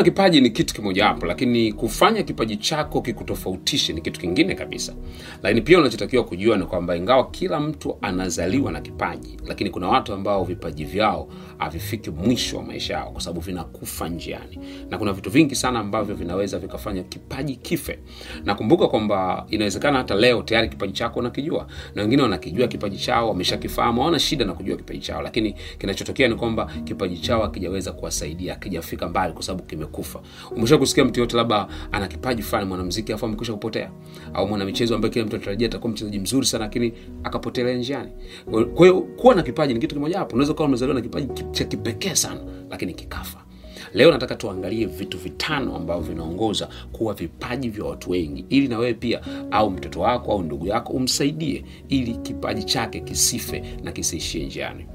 na kipaji ni kitu kimojawapo lakini kufanya kipaji chako kikutofautishe ni kitu kingine kabisa. Lakini pia unachotakiwa kujua ni kwamba ingawa kila mtu anazaliwa na kipaji lakini kuna watu ambao vipaji vyao havifiki mwisho wa maisha yao kwa sababu vinakufa njiani. Na kuna vitu vingi sana ambavyo vinaweza vikafanya kipaji kife. Na kwamba inawezekana hata leo tayari kipaji chako unakijua. Na wengine wanakijua kipaji chao wameshakifahamu hawana shida na kujua kipaji chao. Lakini kinachotokea ni kwamba kipaji chao akijaweza kuwasaidia akijafika mbali kwa sababu kimekufa umesha kusikia mtu yote labda ana kipaji fulani mwanamziki afu amekwisha kupotea? Au mwanamichezo ambaye kila mtu anatarajia atakuwa mchezaji mzuri sana lakini akapotelea njiani? Kwa hiyo kuwa na kipaji ni kitu kimoja hapo. Unaweza kuwa umezaliwa na kipaji cha kipekee sana lakini kikafa. Leo nataka tuangalie vitu vitano ambavyo vinaongoza kuwa vipaji vya watu wengi. Ili na wewe pia au mtoto wako au ndugu yako umsaidie ili kipaji chake kisife na kisiishie njiani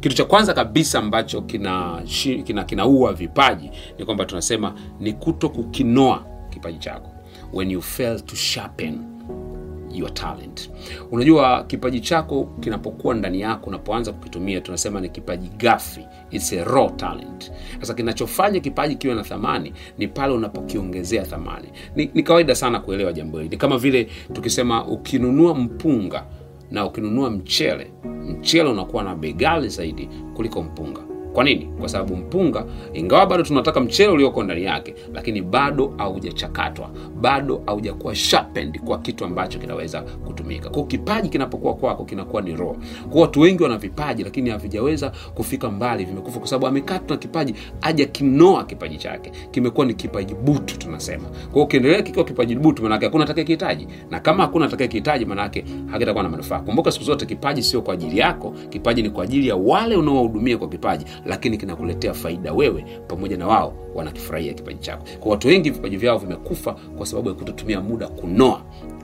kitu cha kwanza kabisa ambacho kinaua kina, kina vipaji ni kwamba tunasema ni kuto kukinoa kipaji chako. When you fail to sharpen your talent. Unajua kipaji chako kinapokuwa ndani yako unapoanza kukitumia tunasema ni kipaji gafi It's a raw talent. Sasa kinachofanya kipaji kiwe na thamani ni pale unapokiongezea thamani. Ni, ni kawaida sana kuelewa jambo hili. Ni kama vile tukisema ukinunua mpunga na ukinunua mchele mchele unakuwa na bei ghali zaidi kuliko mpunga kwa nini? Kwa sababu mpunga ingawa bado tunataka mchele ulioko ndani yake lakini bado haujachakatwa bado haujakuwa sharpened kwa kitu ambacho kinaweza kutumika. Kwao kipaji kinapokuwa kwako kinakuwa ni raw kwa watu wengi wana vipaji lakini havijaweza kufika mbali vimekufa kwa sababu amekatwa na kipaji aja kinoa kipaji chake. Kimekuwa ni kipaji butu tunasema. Kwao ukiendelea kikiwa kipaji butu manake hakuna atakaye kihitaji na kama hakuna atakaye kihitaji manake hakitakuwa na manufaa. Kumbuka siku zote kipaji sio kwa ajili yako kipaji ni kwa ajili ya wale unaowahudumia kwa kipaji lakini kinakuletea faida. Wewe pamoja na wao wanakifurahia kipaji chako. Kwa watu wengi vipaji vyao vimekufa kwa sababu ya kutotumia muda kunoa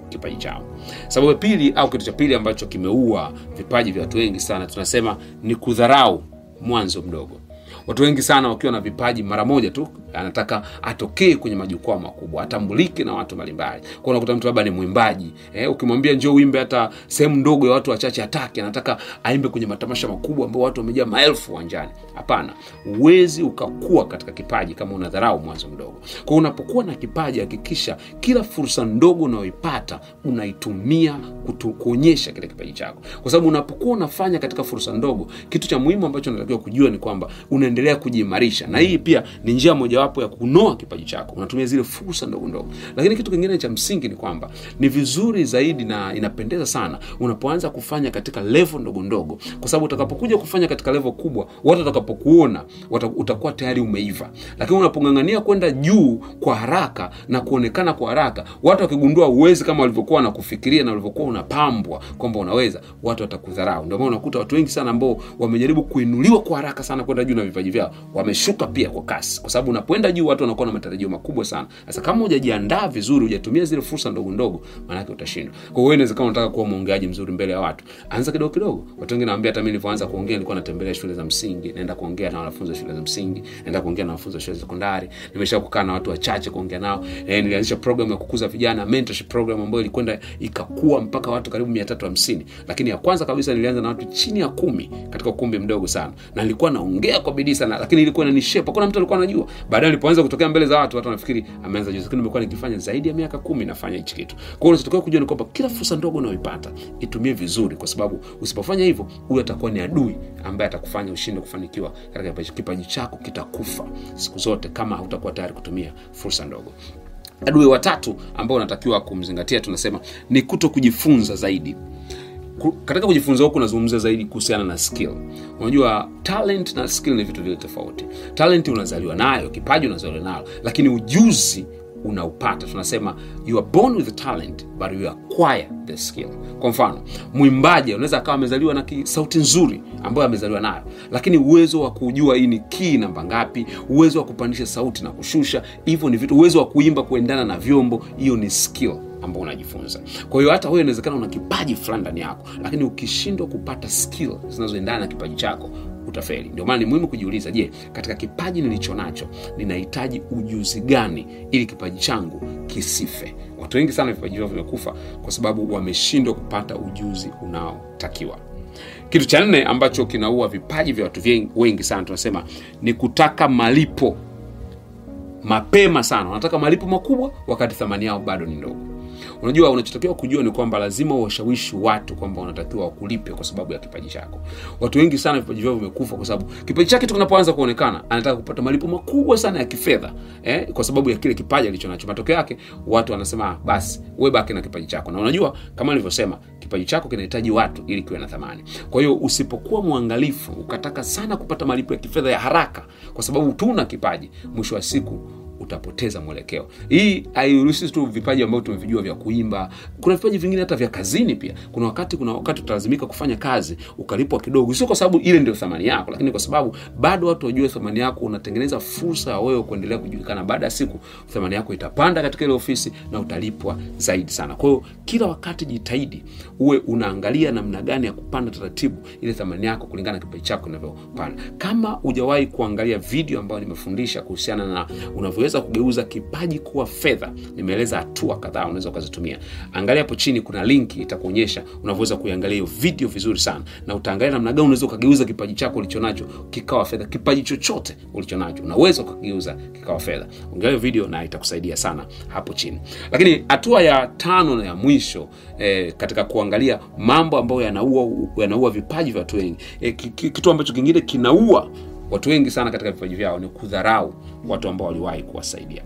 kipaji chao. Sababu ya pili au kitu cha pili ambacho kimeua vipaji vya watu wengi sana tunasema ni kudharau mwanzo mdogo. Watu wengi sana wakiwa na vipaji mara moja tu anataka atokee kwenye majukwaa makubwa atambulike na watu mbalimbali. Unakuta mtu labda ni mwimbaji eh, ukimwambia njoo uimbe hata sehemu ndogo ya watu wachache hataki anataka aimbe kwenye matamasha makubwa ambao watu wamejaa maelfu uwanjani. Hapana uwezi ukakua katika kipaji kama unadharau mwanzo mdogo. Kwa unapokuwa na kipaji hakikisha kila fursa ndogo unayoipata unaitumia kuonyesha kile kipaji chako. Kwa sababu unapokuwa unafanya katika fursa ndogo kitu cha muhimu ambacho unatakiwa kujua ni kwamba unaendelea kujiimarisha. Na hii pia ni njia mojawapo ya kunoa kipaji chako. Unatumia zile fursa ndogo ndogo. Lakini kitu kingine cha msingi ni kwamba ni vizuri zaidi na inapendeza sana unapoanza kufanya katika levo ndogo ndogo. Kwa sababu utakapokuja kufanya katika levo kubwa watu watakapokuona utakuwa tayari umeiva. Lakini unapong'ang'ania kwenda juu kwa haraka na kuonekana kwa haraka watu wakigundua uwezi kama walivyokuwa wanakufikiria na walivyokuwa unapambwa kwamba unaweza watu watakudharau. Ndio maana unakuta watu wengi sana ambao wamejaribu kuinuliwa kwa haraka sana kwenda juu na vipaji vyao wameshuka pia kwa kasi. Kwa sababu unapoenda juu watu wanakuwa na matarajio makubwa sana. Sasa kama hujajiandaa vizuri hujatumia zile fursa ndogo ndogo maanake utashindwa. Kwa hiyo inawezekana unataka kuwa mwongeaji mzuri mbele ya watu anza kidogo kidogo. Watu wengi naambia, hata mi nilivyoanza kuongea nilikuwa natembelea shule za msingi naenda kuongea na wanafunzi wa shule za msingi naenda kuongea na wanafunzi wa shule za sekondari. Nimesha kukaa na watu wachache kuongea nao. E, nilianzisha program ya kukuza vijana mentorship program ambayo ilikwenda ikakua mpaka watu karibu mia tatu hamsini. Lakini ya kwanza kabisa nilianza na watu chini ya kumi katika ukumbi mdogo sana. Na nilikuwa naongea kwa bidii sana lakini ilikuwa inanishepa. Kuna mtu alikuwa anajua baadaye alipoanza kutokea mbele za watu watu wanafikiri ameanza juzi lakini nimekuwa nikifanya zaidi ya miaka kumi nafanya hichi kitu. Kwa hiyo unachotakiwa kujua ni kwamba kila fursa ndogo unayoipata itumie vizuri kwa sababu usipofanya hivyo huyo atakuwa ni adui ambaye atakufanya ushinde kufanikiwa katika kipaji, chako kitakufa siku zote kama hautakuwa tayari kutumia fursa ndogo. Adui watatu ambao unatakiwa kumzingatia tunasema ni kuto kujifunza zaidi katika kujifunza huku nazungumza zaidi kuhusiana na skill. Unajua talent na skill ni vitu vile tofauti. Talent unazaliwa nayo kipaji unazaliwa nayo lakini ujuzi unaupata. Tunasema you are born with talent but you acquire the skill. Kwa mfano mwimbaji unaweza akawa amezaliwa na sauti nzuri ambayo amezaliwa nayo lakini uwezo wa kujua hii ni kii namba ngapi uwezo wa kupandisha sauti na kushusha hivyo ni vitu uwezo wa kuimba kuendana na vyombo hiyo ni skill ambao unajifunza. Kwa hiyo hata wewe inawezekana una kipaji fulani ndani yako lakini ukishindwa kupata skill zinazoendana na kipaji chako utafeli. Ndio maana ni muhimu kujiuliza je katika kipaji nilicho nacho ninahitaji ujuzi gani ili kipaji changu kisife? Watu wengi sana vipaji vyao vimekufa kwa sababu wameshindwa kupata ujuzi unaotakiwa. Kitu cha nne ambacho kinaua vipaji vya watu wengi sana tunasema ni kutaka malipo mapema sana. Wanataka malipo makubwa wakati thamani yao bado ni ndogo unajua unachotakiwa kujua ni kwamba lazima uwashawishi watu kwamba wanatakiwa wakulipe kwa sababu ya kipaji chako. Watu wengi sana vipaji vyao vimekufa kwa sababu kipaji chake tu kinapoanza kuonekana anataka kupata malipo makubwa sana ya kifedha eh, kwa sababu ya kile kipaji alichonacho matokeo yake watu wanasema "Ah, basi we baki na kipaji chako. Na unajua kama nilivyosema kipaji chako kinahitaji watu ili kiwe na thamani. Kwa hiyo usipokuwa mwangalifu ukataka sana kupata malipo ya kifedha ya haraka kwa sababu tuna kipaji mwisho wa siku utapoteza mwelekeo. Hii hairuhusi tu vipaji ambavyo tumevijua vya kuimba kuna vipaji vingine hata vya kazini pia. Kuna wakati kuna wakati utalazimika kufanya kazi ukalipwa kidogo. Sio kwa sababu ile ndio thamani yako lakini kwa sababu bado watu wajue thamani yako unatengeneza fursa ya wewe kuendelea kujulikana. Baada ya siku thamani yako itapanda katika ile ofisi na utalipwa zaidi sana. Kwa hiyo kila wakati jitahidi uwe unaangalia namna gani ya kupanda taratibu ile thamani yako kulingana na kipaji chako inavyopanda kama hujawahi kuangalia video ambayo nimefundisha kuhusiana na unavyoweza kugeuza kipaji kuwa fedha. Nimeeleza hatua kadhaa unaweza ukazitumia. Angalia hapo chini kuna linki itakuonyesha unavyoweza kuiangalia hiyo video vizuri sana. Na utaangalia namna gani unaweza ukageuza kipaji chako ulichonacho kikawa fedha. Kipaji chochote ulichonacho. Unaweza ukakigeuza kikawa fedha. Angalia video na itakusaidia sana hapo chini. Lakini hatua ya tano na ya mwisho eh, katika kuangalia mambo ambayo yanaua yanaua vipaji vya watu wengi. Eh, ki- ki- kitu ambacho kingine kinaua watu wengi sana katika vipaji vyao ni kudharau watu ambao waliwahi kuwasaidia.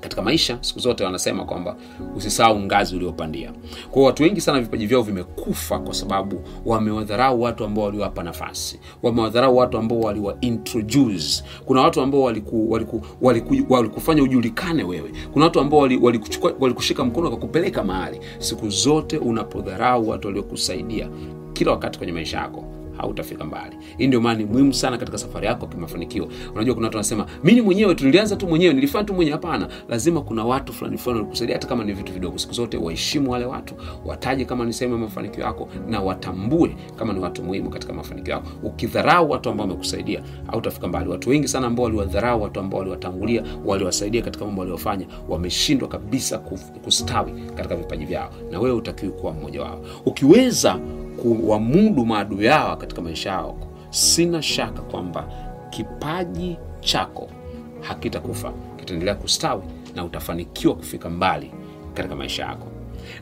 Katika maisha siku zote wanasema kwamba usisahau ngazi uliopandia. Kwao watu wengi sana vipaji vyao vimekufa kwa sababu wamewadharau watu ambao waliwapa nafasi. Wamewadharau watu ambao waliwa kuna watu ambao waliku, waliku, waliku, walikufanya ujulikane wewe. Kuna watu ambao wali- walikuchukua- walikushika mkono wakakupeleka mahali. Siku zote unapodharau watu waliokusaidia kila wakati kwenye maisha yako hautafika mbali. Hii ndio maana ni muhimu sana katika safari yako kimafanikio. Unajua kuna watu wanasema mimi mwenyewe tulianza tu mwenyewe nilifanya tu mwenyewe. Hapana. Lazima kuna watu fulani fulani walikusaidia hata kama ni vitu vidogo. Siku zote waheshimu wale watu wataje kama ni sehemu ya mafanikio yako na watambue kama ni watu muhimu katika mafanikio yako. Ukidharau watu ambao wamekusaidia hautafika mbali. Watu wengi sana ambao waliwadharau watu ambao waliwatangulia waliwasaidia katika mambo waliofanya wameshindwa kabisa kustawi katika vipaji vyao. Na wewe utakiwi kuwa mmoja wao. Ukiweza kuwamudu maadui yao katika maisha yao, sina shaka kwamba kipaji chako hakitakufa kitaendelea kustawi na utafanikiwa kufika mbali katika maisha yako.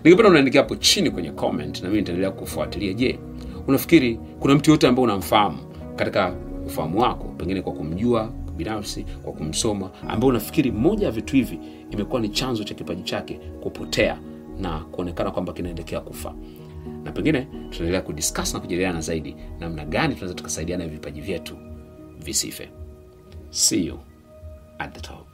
Ningependa unaandikia hapo chini kwenye comment na mimi nitaendelea kufuatilia. Je unafikiri kuna mtu yoyote ambaye unamfahamu katika ufahamu wako pengine kwa kumjua binafsi kwa kumsoma ambao unafikiri moja ya vitu hivi imekuwa ni chanzo cha kipaji chake kupotea na kuonekana kwamba kinaelekea kufa na pengine tutaendelea kudiscuss na kujadiliana zaidi namna gani tunaweza tukasaidiana vipaji vyetu visife. See you at the top